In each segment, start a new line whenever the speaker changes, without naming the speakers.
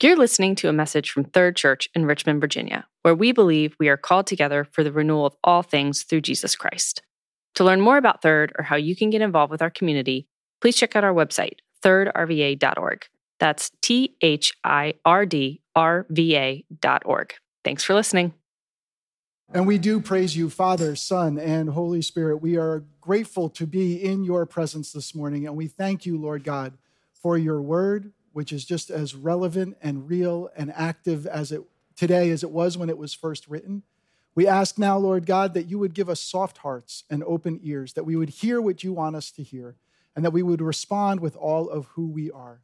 You're listening to a message from Third Church in Richmond, Virginia, where we believe we are called together for the renewal of all things through Jesus Christ. To learn more about Third or how you can get involved with our community, please check out our website, thirdrva.org. That's T H I R D R V A.org. Thanks for listening.
And we do praise you, Father, Son, and Holy Spirit. We are grateful to be in your presence this morning, and we thank you, Lord God, for your word which is just as relevant and real and active as it today as it was when it was first written. We ask now, Lord God, that you would give us soft hearts and open ears, that we would hear what you want us to hear, and that we would respond with all of who we are.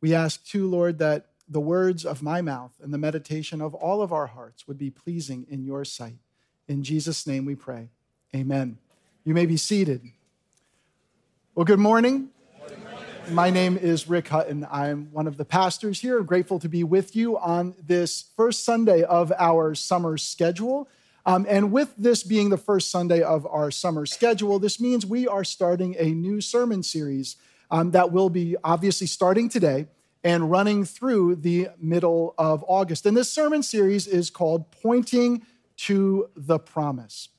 We ask too, Lord, that the words of my mouth and the meditation of all of our hearts would be pleasing in your sight. In Jesus' name we pray. Amen. You may be seated. Well, good morning. My name is Rick Hutton. I'm one of the pastors here. Grateful to be with you on this first Sunday of our summer schedule. Um, and with this being the first Sunday of our summer schedule, this means we are starting a new sermon series um, that will be obviously starting today and running through the middle of August. And this sermon series is called Pointing to the Promise.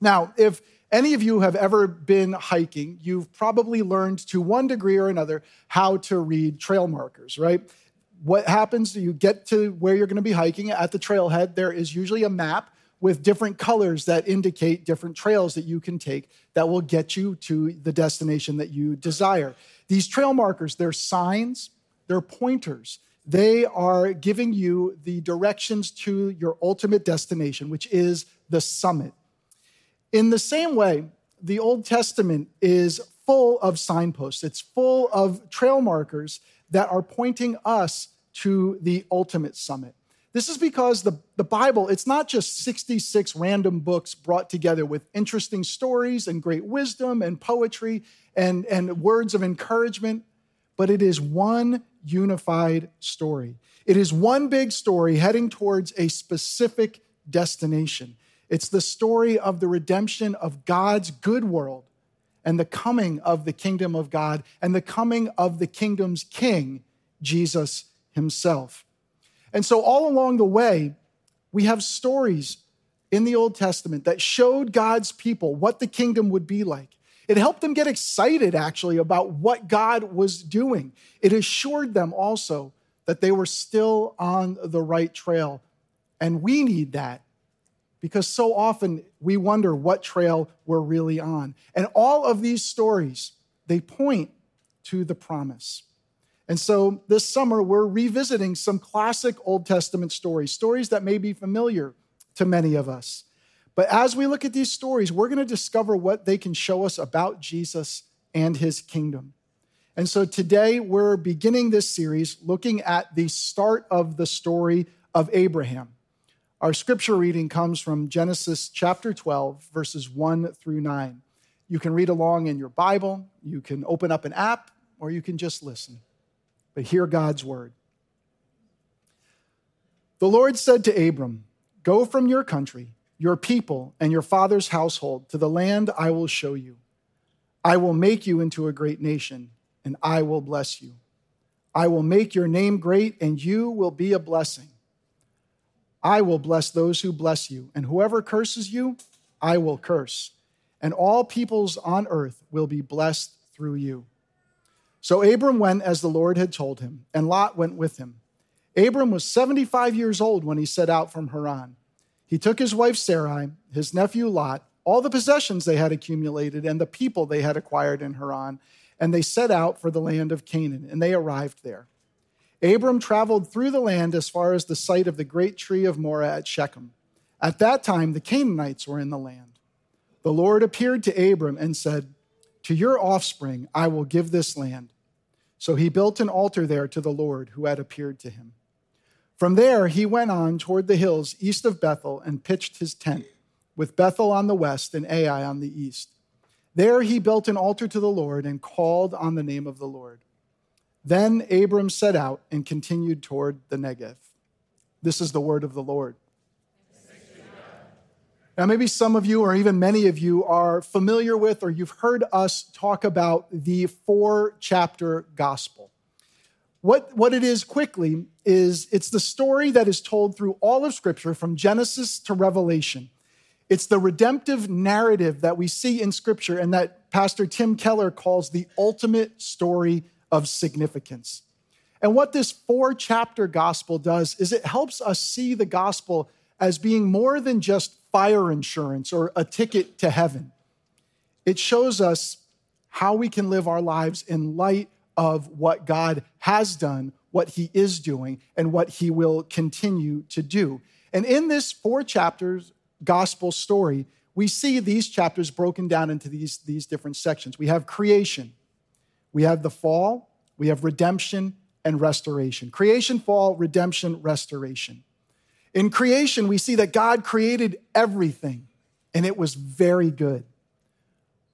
Now, if any of you have ever been hiking, you've probably learned to one degree or another how to read trail markers, right? What happens, you get to where you're going to be hiking at the trailhead, there is usually a map with different colors that indicate different trails that you can take that will get you to the destination that you desire. These trail markers, they're signs, they're pointers. They are giving you the directions to your ultimate destination, which is the summit. In the same way, the Old Testament is full of signposts, it's full of trail markers that are pointing us to the ultimate summit. This is because the, the Bible, it's not just 66 random books brought together with interesting stories and great wisdom and poetry and, and words of encouragement, but it is one unified story. It is one big story heading towards a specific destination. It's the story of the redemption of God's good world and the coming of the kingdom of God and the coming of the kingdom's king, Jesus himself. And so, all along the way, we have stories in the Old Testament that showed God's people what the kingdom would be like. It helped them get excited, actually, about what God was doing. It assured them also that they were still on the right trail. And we need that because so often we wonder what trail we're really on. And all of these stories, they point to the promise. And so this summer, we're revisiting some classic Old Testament stories, stories that may be familiar to many of us. But as we look at these stories, we're going to discover what they can show us about Jesus and his kingdom. And so today, we're beginning this series looking at the start of the story of Abraham. Our scripture reading comes from Genesis chapter 12, verses 1 through 9. You can read along in your Bible, you can open up an app, or you can just listen. But hear God's word. The Lord said to Abram, Go from your country, your people, and your father's household to the land I will show you. I will make you into a great nation, and I will bless you. I will make your name great, and you will be a blessing. I will bless those who bless you, and whoever curses you, I will curse. And all peoples on earth will be blessed through you. So Abram went as the Lord had told him, and Lot went with him. Abram was 75 years old when he set out from Haran. He took his wife Sarai, his nephew Lot, all the possessions they had accumulated, and the people they had acquired in Haran, and they set out for the land of Canaan, and they arrived there. Abram traveled through the land as far as the site of the great tree of Moreh at Shechem. At that time, the Canaanites were in the land. The Lord appeared to Abram and said, To your offspring I will give this land. So he built an altar there to the Lord who had appeared to him. From there, he went on toward the hills east of Bethel and pitched his tent, with Bethel on the west and Ai on the east. There he built an altar to the Lord and called on the name of the Lord. Then Abram set out and continued toward the Negev. This is the word of the Lord. Now, maybe some of you, or even many of you, are familiar with or you've heard us talk about the four chapter gospel. What, what it is quickly is it's the story that is told through all of Scripture from Genesis to Revelation. It's the redemptive narrative that we see in Scripture and that Pastor Tim Keller calls the ultimate story of significance. And what this four chapter gospel does is it helps us see the gospel as being more than just fire insurance or a ticket to heaven. It shows us how we can live our lives in light of what God has done, what he is doing, and what he will continue to do. And in this four chapters gospel story, we see these chapters broken down into these, these different sections. We have creation, we have the fall, we have redemption and restoration. Creation, fall, redemption, restoration. In creation, we see that God created everything and it was very good.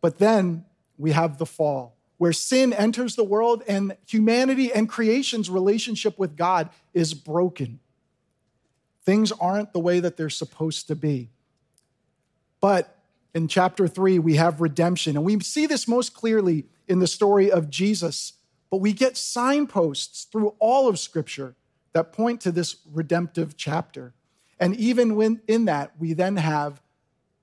But then we have the fall, where sin enters the world and humanity and creation's relationship with God is broken. Things aren't the way that they're supposed to be. But in chapter three, we have redemption. And we see this most clearly in the story of Jesus. But we get signposts through all of Scripture that point to this redemptive chapter. And even when in that, we then have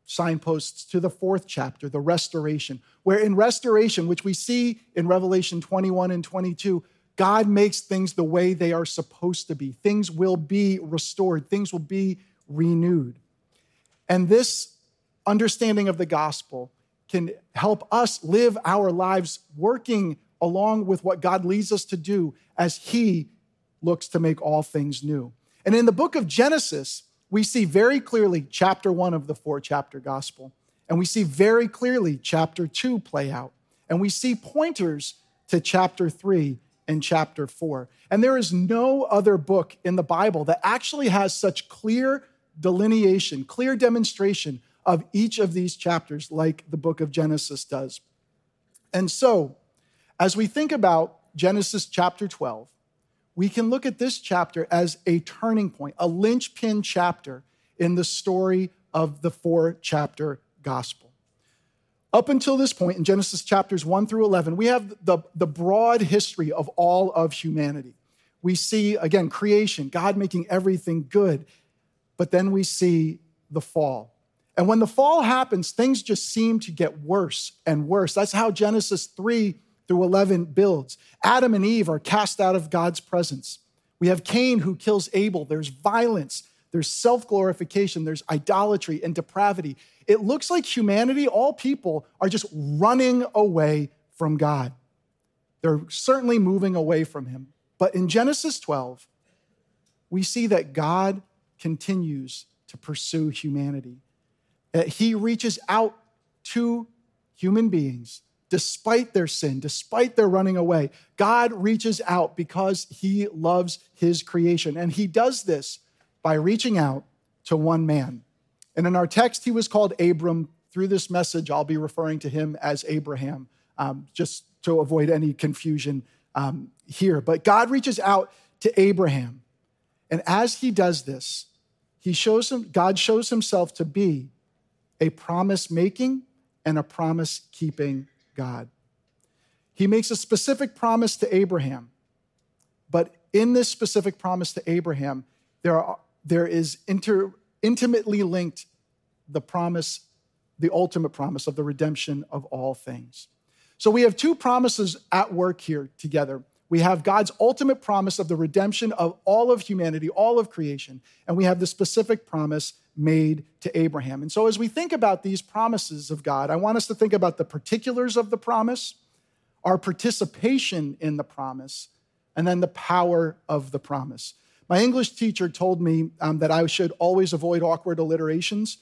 signposts to the fourth chapter, the restoration, where in restoration, which we see in Revelation 21 and 22, God makes things the way they are supposed to be. Things will be restored, things will be renewed. And this understanding of the gospel can help us live our lives working along with what God leads us to do as He looks to make all things new. And in the book of Genesis, we see very clearly chapter one of the four chapter gospel. And we see very clearly chapter two play out. And we see pointers to chapter three and chapter four. And there is no other book in the Bible that actually has such clear delineation, clear demonstration of each of these chapters like the book of Genesis does. And so, as we think about Genesis chapter 12, we can look at this chapter as a turning point, a linchpin chapter in the story of the four chapter gospel. Up until this point, in Genesis chapters 1 through 11, we have the, the broad history of all of humanity. We see, again, creation, God making everything good, but then we see the fall. And when the fall happens, things just seem to get worse and worse. That's how Genesis 3 through 11 builds. Adam and Eve are cast out of God's presence. We have Cain who kills Abel. There's violence, there's self glorification, there's idolatry and depravity. It looks like humanity, all people, are just running away from God. They're certainly moving away from Him. But in Genesis 12, we see that God continues to pursue humanity, He reaches out to human beings despite their sin, despite their running away, God reaches out because he loves his creation. And he does this by reaching out to one man. And in our text, he was called Abram. Through this message, I'll be referring to him as Abraham, um, just to avoid any confusion um, here. But God reaches out to Abraham. And as he does this, he shows him, God shows himself to be a promise making and a promise keeping God. He makes a specific promise to Abraham, but in this specific promise to Abraham, there, are, there is inter, intimately linked the promise, the ultimate promise of the redemption of all things. So we have two promises at work here together. We have God's ultimate promise of the redemption of all of humanity, all of creation, and we have the specific promise made to Abraham. And so, as we think about these promises of God, I want us to think about the particulars of the promise, our participation in the promise, and then the power of the promise. My English teacher told me um, that I should always avoid awkward alliterations,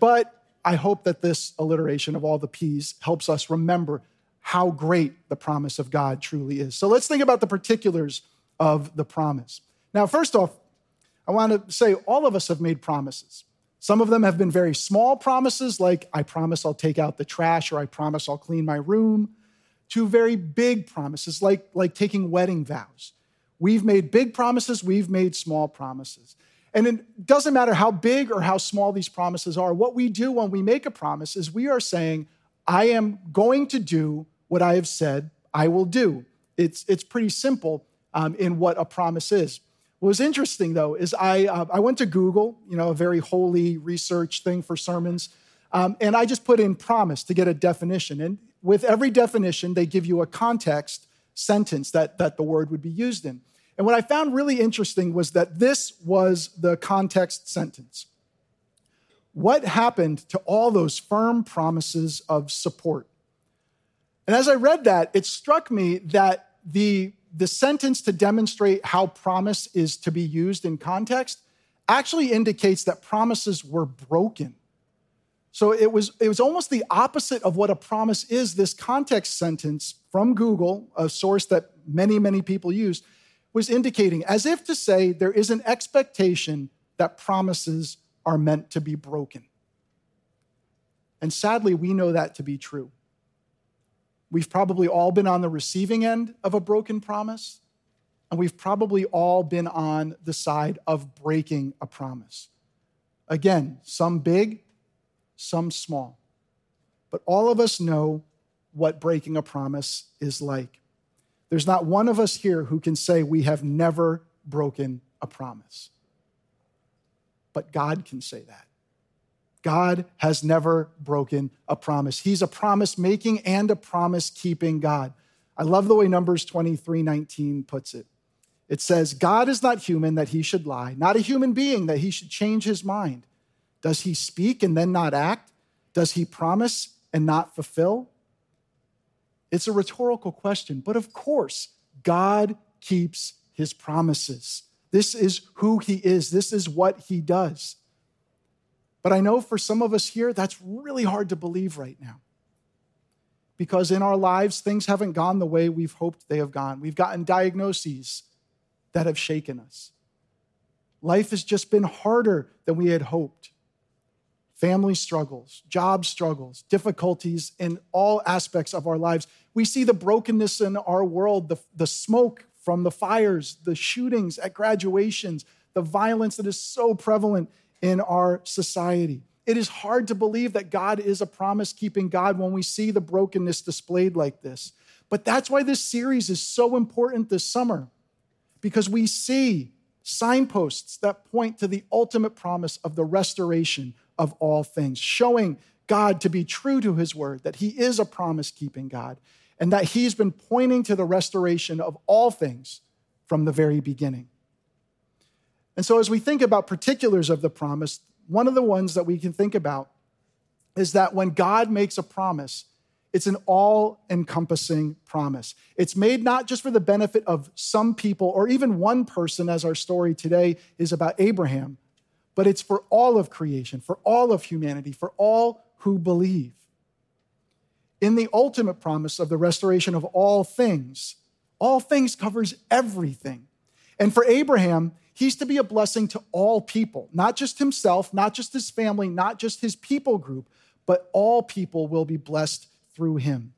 but I hope that this alliteration of all the P's helps us remember how great the promise of God truly is. So let's think about the particulars of the promise. Now, first off, I want to say all of us have made promises. Some of them have been very small promises, like I promise I'll take out the trash or I promise I'll clean my room, to very big promises, like, like taking wedding vows. We've made big promises, we've made small promises. And it doesn't matter how big or how small these promises are. What we do when we make a promise is we are saying, I am going to do what I have said I will do. It's, it's pretty simple um, in what a promise is. What was interesting though is I, uh, I went to Google, you know, a very holy research thing for sermons, um, and I just put in promise to get a definition. And with every definition, they give you a context sentence that, that the word would be used in. And what I found really interesting was that this was the context sentence. What happened to all those firm promises of support? And as I read that, it struck me that the, the sentence to demonstrate how promise is to be used in context actually indicates that promises were broken. So it was, it was almost the opposite of what a promise is. This context sentence from Google, a source that many, many people use, was indicating as if to say there is an expectation that promises are meant to be broken. And sadly, we know that to be true. We've probably all been on the receiving end of a broken promise, and we've probably all been on the side of breaking a promise. Again, some big, some small. But all of us know what breaking a promise is like. There's not one of us here who can say we have never broken a promise. But God can say that. God has never broken a promise. He's a promise making and a promise keeping God. I love the way Numbers 23 19 puts it. It says, God is not human that he should lie, not a human being that he should change his mind. Does he speak and then not act? Does he promise and not fulfill? It's a rhetorical question, but of course, God keeps his promises. This is who he is, this is what he does. But I know for some of us here, that's really hard to believe right now. Because in our lives, things haven't gone the way we've hoped they have gone. We've gotten diagnoses that have shaken us. Life has just been harder than we had hoped. Family struggles, job struggles, difficulties in all aspects of our lives. We see the brokenness in our world, the, the smoke from the fires, the shootings at graduations, the violence that is so prevalent in our society. It is hard to believe that God is a promise keeping God when we see the brokenness displayed like this. But that's why this series is so important this summer, because we see signposts that point to the ultimate promise of the restoration of all things, showing God to be true to his word, that he is a promise keeping God, and that he's been pointing to the restoration of all things from the very beginning. And so, as we think about particulars of the promise, one of the ones that we can think about is that when God makes a promise, it's an all encompassing promise. It's made not just for the benefit of some people or even one person, as our story today is about Abraham, but it's for all of creation, for all of humanity, for all who believe. In the ultimate promise of the restoration of all things, all things covers everything. And for Abraham, He's to be a blessing to all people, not just himself, not just his family, not just his people group, but all people will be blessed through him.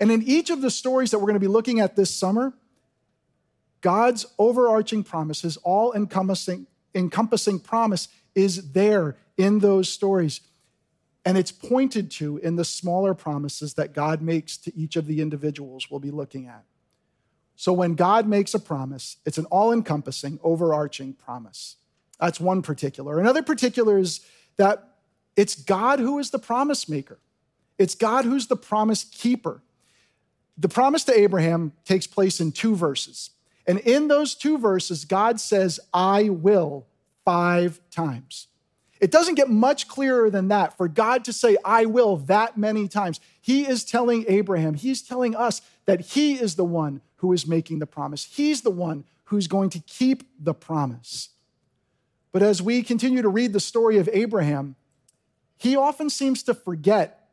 And in each of the stories that we're going to be looking at this summer, God's overarching promise, his all encompassing, encompassing promise, is there in those stories. And it's pointed to in the smaller promises that God makes to each of the individuals we'll be looking at. So when God makes a promise, it's an all encompassing, overarching promise. That's one particular. Another particular is that it's God who is the promise maker, it's God who's the promise keeper. The promise to Abraham takes place in two verses. And in those two verses, God says, I will, five times. It doesn't get much clearer than that for God to say, I will, that many times. He is telling Abraham, He's telling us that He is the one who is making the promise. He's the one who's going to keep the promise. But as we continue to read the story of Abraham, he often seems to forget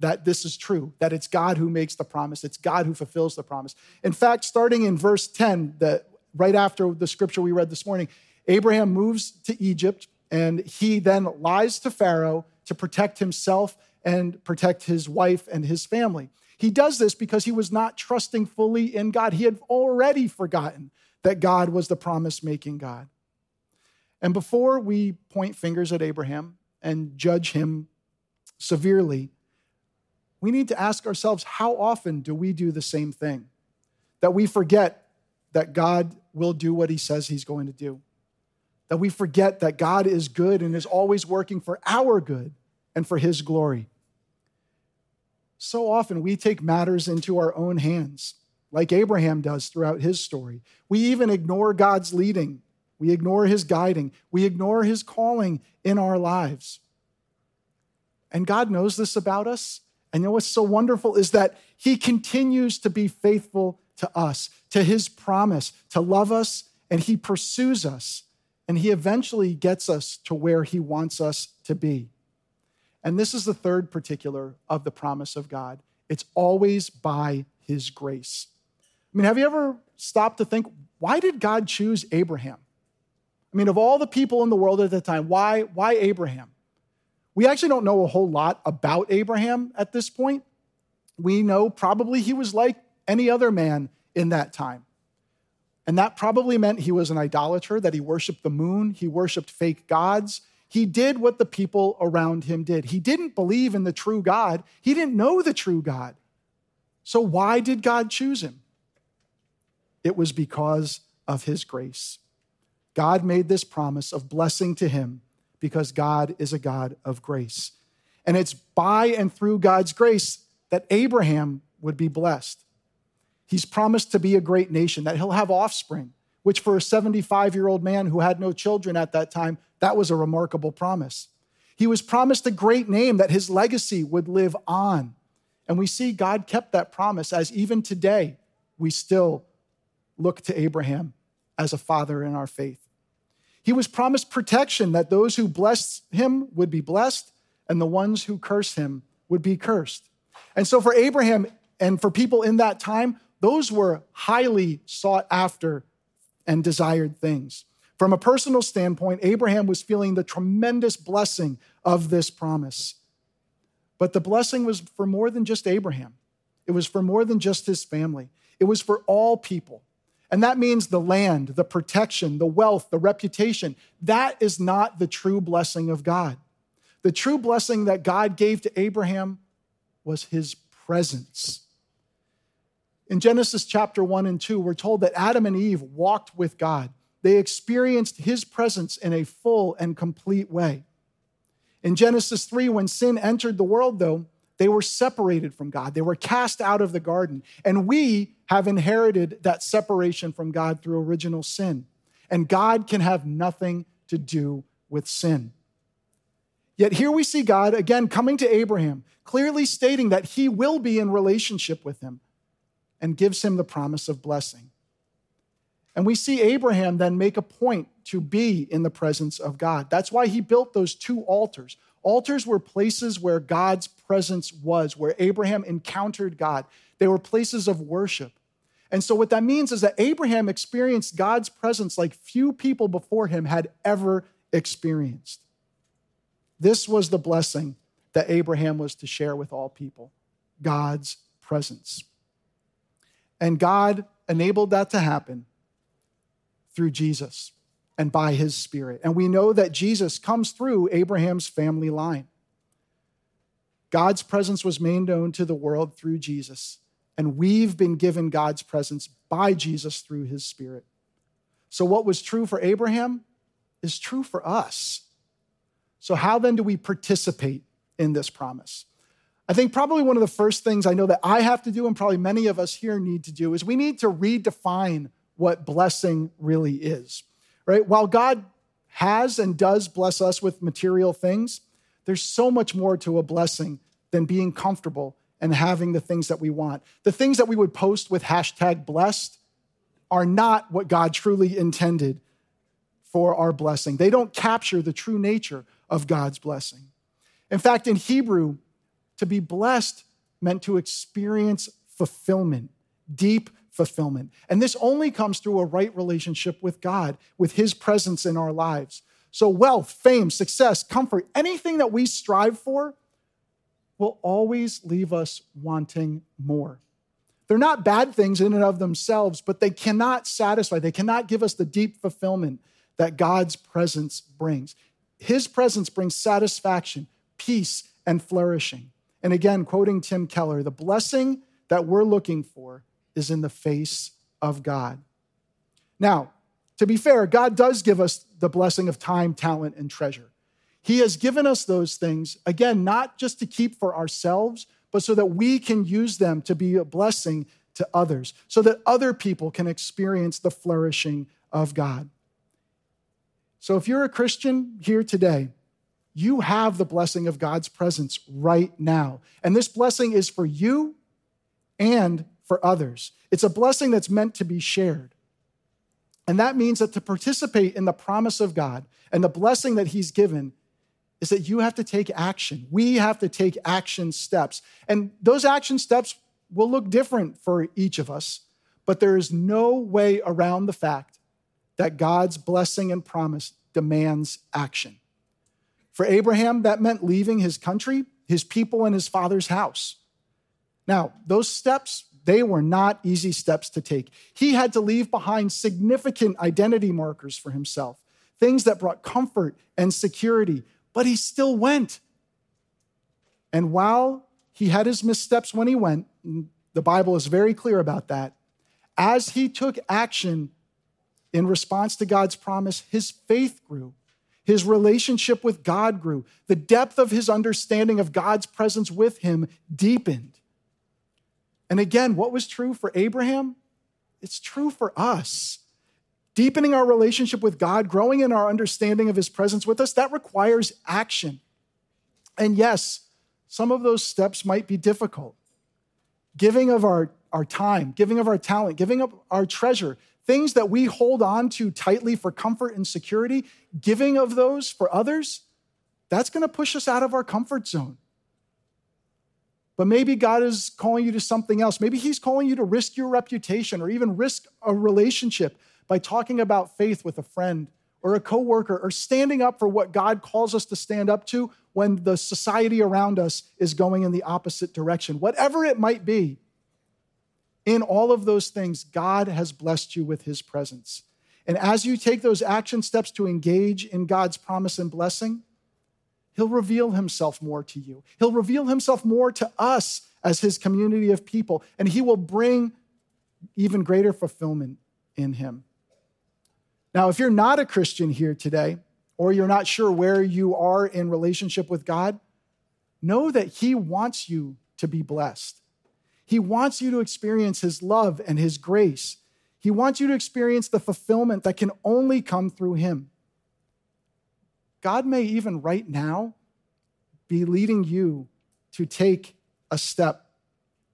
that this is true, that it's God who makes the promise, it's God who fulfills the promise. In fact, starting in verse 10, that right after the scripture we read this morning, Abraham moves to Egypt and he then lies to Pharaoh to protect himself and protect his wife and his family. He does this because he was not trusting fully in God. He had already forgotten that God was the promise making God. And before we point fingers at Abraham and judge him severely, we need to ask ourselves how often do we do the same thing? That we forget that God will do what he says he's going to do. That we forget that God is good and is always working for our good and for his glory. So often we take matters into our own hands, like Abraham does throughout his story. We even ignore God's leading, we ignore his guiding, we ignore his calling in our lives. And God knows this about us. And you know what's so wonderful is that he continues to be faithful to us, to his promise to love us, and he pursues us, and he eventually gets us to where he wants us to be. And this is the third particular of the promise of God it's always by his grace. I mean, have you ever stopped to think, why did God choose Abraham? I mean, of all the people in the world at the time, why, why Abraham? We actually don't know a whole lot about Abraham at this point. We know probably he was like any other man in that time. And that probably meant he was an idolater, that he worshiped the moon, he worshiped fake gods. He did what the people around him did. He didn't believe in the true God, he didn't know the true God. So, why did God choose him? It was because of his grace. God made this promise of blessing to him because God is a God of grace. And it's by and through God's grace that Abraham would be blessed. He's promised to be a great nation, that he'll have offspring, which for a 75 year old man who had no children at that time, that was a remarkable promise. He was promised a great name, that his legacy would live on. And we see God kept that promise, as even today, we still look to Abraham as a father in our faith. He was promised protection, that those who bless him would be blessed, and the ones who curse him would be cursed. And so, for Abraham and for people in that time, those were highly sought after and desired things. From a personal standpoint, Abraham was feeling the tremendous blessing of this promise. But the blessing was for more than just Abraham, it was for more than just his family, it was for all people. And that means the land, the protection, the wealth, the reputation. That is not the true blessing of God. The true blessing that God gave to Abraham was his presence. In Genesis chapter 1 and 2, we're told that Adam and Eve walked with God. They experienced his presence in a full and complete way. In Genesis 3, when sin entered the world, though, they were separated from God. They were cast out of the garden. And we have inherited that separation from God through original sin. And God can have nothing to do with sin. Yet here we see God again coming to Abraham, clearly stating that he will be in relationship with him and gives him the promise of blessing. And we see Abraham then make a point to be in the presence of God. That's why he built those two altars. Altars were places where God's presence was, where Abraham encountered God. They were places of worship. And so, what that means is that Abraham experienced God's presence like few people before him had ever experienced. This was the blessing that Abraham was to share with all people God's presence. And God enabled that to happen through Jesus and by his spirit. And we know that Jesus comes through Abraham's family line. God's presence was made known to the world through Jesus, and we've been given God's presence by Jesus through his spirit. So, what was true for Abraham is true for us. So, how then do we participate in this promise? I think probably one of the first things I know that I have to do, and probably many of us here need to do, is we need to redefine what blessing really is, right? While God has and does bless us with material things, there's so much more to a blessing than being comfortable and having the things that we want. The things that we would post with hashtag blessed are not what God truly intended for our blessing. They don't capture the true nature of God's blessing. In fact, in Hebrew, to be blessed meant to experience fulfillment, deep fulfillment. And this only comes through a right relationship with God, with His presence in our lives. So, wealth, fame, success, comfort, anything that we strive for will always leave us wanting more. They're not bad things in and of themselves, but they cannot satisfy, they cannot give us the deep fulfillment that God's presence brings. His presence brings satisfaction, peace, and flourishing. And again, quoting Tim Keller, the blessing that we're looking for is in the face of God. Now, to be fair, God does give us the blessing of time, talent, and treasure. He has given us those things, again, not just to keep for ourselves, but so that we can use them to be a blessing to others, so that other people can experience the flourishing of God. So if you're a Christian here today, you have the blessing of God's presence right now. And this blessing is for you and for others. It's a blessing that's meant to be shared. And that means that to participate in the promise of God and the blessing that He's given is that you have to take action. We have to take action steps. And those action steps will look different for each of us, but there is no way around the fact that God's blessing and promise demands action. For Abraham, that meant leaving his country, his people, and his father's house. Now, those steps, they were not easy steps to take. He had to leave behind significant identity markers for himself, things that brought comfort and security, but he still went. And while he had his missteps when he went, the Bible is very clear about that, as he took action in response to God's promise, his faith grew. His relationship with God grew. The depth of his understanding of God's presence with him deepened. And again, what was true for Abraham? It's true for us. Deepening our relationship with God, growing in our understanding of his presence with us, that requires action. And yes, some of those steps might be difficult. Giving of our, our time, giving of our talent, giving up our treasure, things that we hold on to tightly for comfort and security, giving of those for others, that's going to push us out of our comfort zone. But maybe God is calling you to something else. Maybe He's calling you to risk your reputation or even risk a relationship by talking about faith with a friend or a coworker or standing up for what God calls us to stand up to when the society around us is going in the opposite direction. Whatever it might be, in all of those things, God has blessed you with his presence. And as you take those action steps to engage in God's promise and blessing, he'll reveal himself more to you. He'll reveal himself more to us as his community of people, and he will bring even greater fulfillment in him. Now, if you're not a Christian here today, or you're not sure where you are in relationship with God, know that he wants you to be blessed. He wants you to experience His love and His grace. He wants you to experience the fulfillment that can only come through Him. God may even right now be leading you to take a step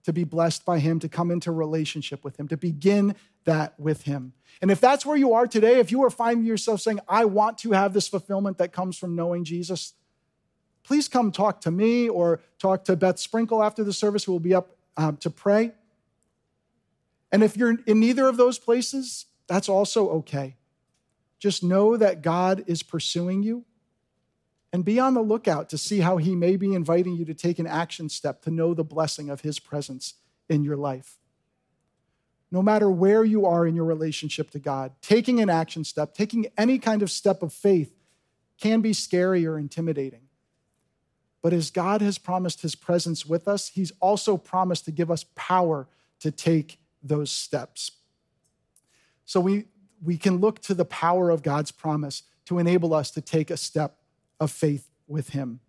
to be blessed by Him, to come into relationship with Him, to begin that with Him. And if that's where you are today, if you are finding yourself saying, I want to have this fulfillment that comes from knowing Jesus, please come talk to me or talk to Beth Sprinkle after the service, who will be up um, to pray. And if you're in neither of those places, that's also okay. Just know that God is pursuing you and be on the lookout to see how He may be inviting you to take an action step to know the blessing of His presence in your life. No matter where you are in your relationship to God, taking an action step, taking any kind of step of faith can be scary or intimidating. But as God has promised his presence with us, he's also promised to give us power to take those steps. So we, we can look to the power of God's promise to enable us to take a step of faith with him.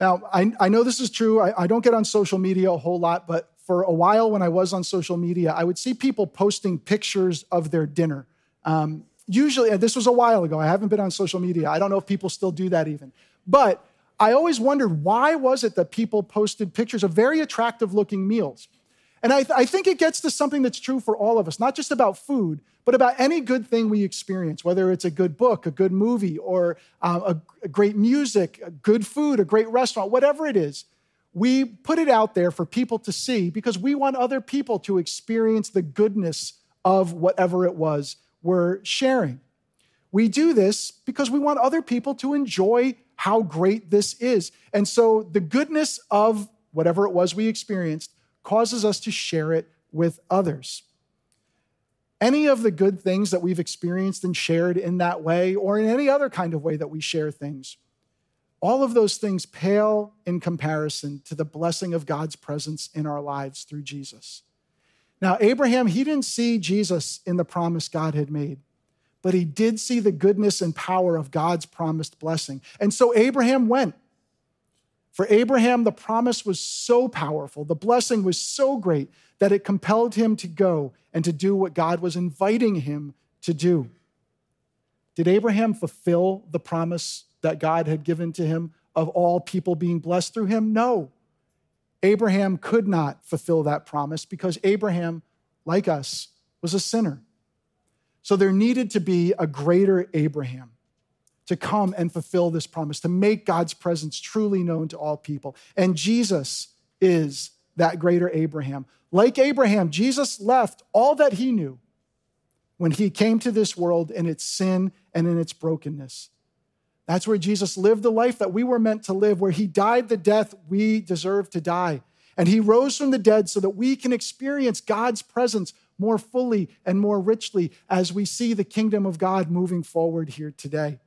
Now, I, I know this is true. I, I don't get on social media a whole lot, but for a while when I was on social media, I would see people posting pictures of their dinner. Um, usually, this was a while ago. I haven't been on social media. I don't know if people still do that even. But I always wondered why was it that people posted pictures of very attractive looking meals? And I, th- I, think it gets to something that's true for all of us, not just about food, but about any good thing we experience, whether it's a good book, a good movie, or um, a, a great music, a good food, a great restaurant, whatever it is. We put it out there for people to see because we want other people to experience the goodness of whatever it was we're sharing. We do this because we want other people to enjoy how great this is. And so the goodness of whatever it was we experienced causes us to share it with others. Any of the good things that we've experienced and shared in that way, or in any other kind of way that we share things, all of those things pale in comparison to the blessing of God's presence in our lives through Jesus. Now, Abraham, he didn't see Jesus in the promise God had made, but he did see the goodness and power of God's promised blessing. And so Abraham went. For Abraham, the promise was so powerful, the blessing was so great that it compelled him to go and to do what God was inviting him to do. Did Abraham fulfill the promise that God had given to him of all people being blessed through him? No. Abraham could not fulfill that promise because Abraham, like us, was a sinner. So there needed to be a greater Abraham to come and fulfill this promise, to make God's presence truly known to all people. And Jesus is that greater Abraham. Like Abraham, Jesus left all that he knew when he came to this world in its sin and in its brokenness. That's where Jesus lived the life that we were meant to live, where he died the death we deserve to die. And he rose from the dead so that we can experience God's presence more fully and more richly as we see the kingdom of God moving forward here today.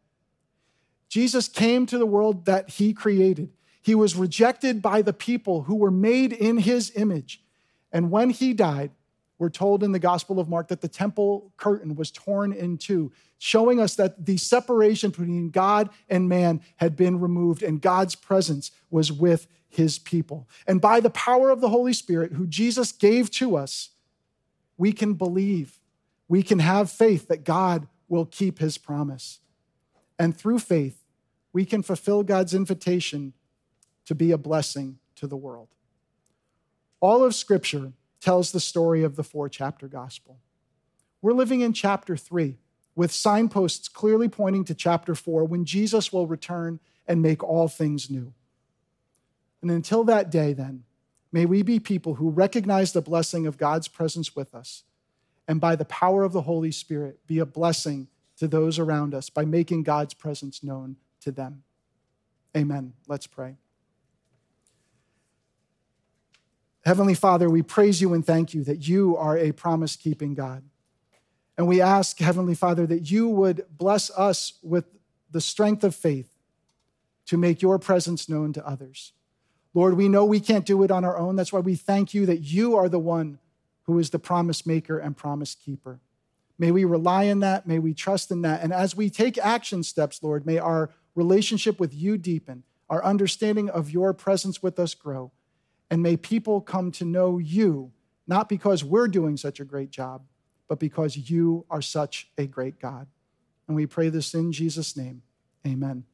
Jesus came to the world that he created. He was rejected by the people who were made in his image. And when he died, we're told in the Gospel of Mark that the temple curtain was torn in two, showing us that the separation between God and man had been removed and God's presence was with his people. And by the power of the Holy Spirit, who Jesus gave to us, we can believe, we can have faith that God will keep his promise. And through faith, we can fulfill God's invitation to be a blessing to the world. All of Scripture tells the story of the four chapter gospel. We're living in chapter three with signposts clearly pointing to chapter four when Jesus will return and make all things new. And until that day, then, may we be people who recognize the blessing of God's presence with us and by the power of the Holy Spirit be a blessing to those around us by making God's presence known to them. Amen. Let's pray. Heavenly Father, we praise you and thank you that you are a promise keeping God. And we ask, Heavenly Father, that you would bless us with the strength of faith to make your presence known to others. Lord, we know we can't do it on our own. That's why we thank you that you are the one who is the promise maker and promise keeper. May we rely on that. May we trust in that. And as we take action steps, Lord, may our relationship with you deepen, our understanding of your presence with us grow. And may people come to know you, not because we're doing such a great job, but because you are such a great God. And we pray this in Jesus' name. Amen.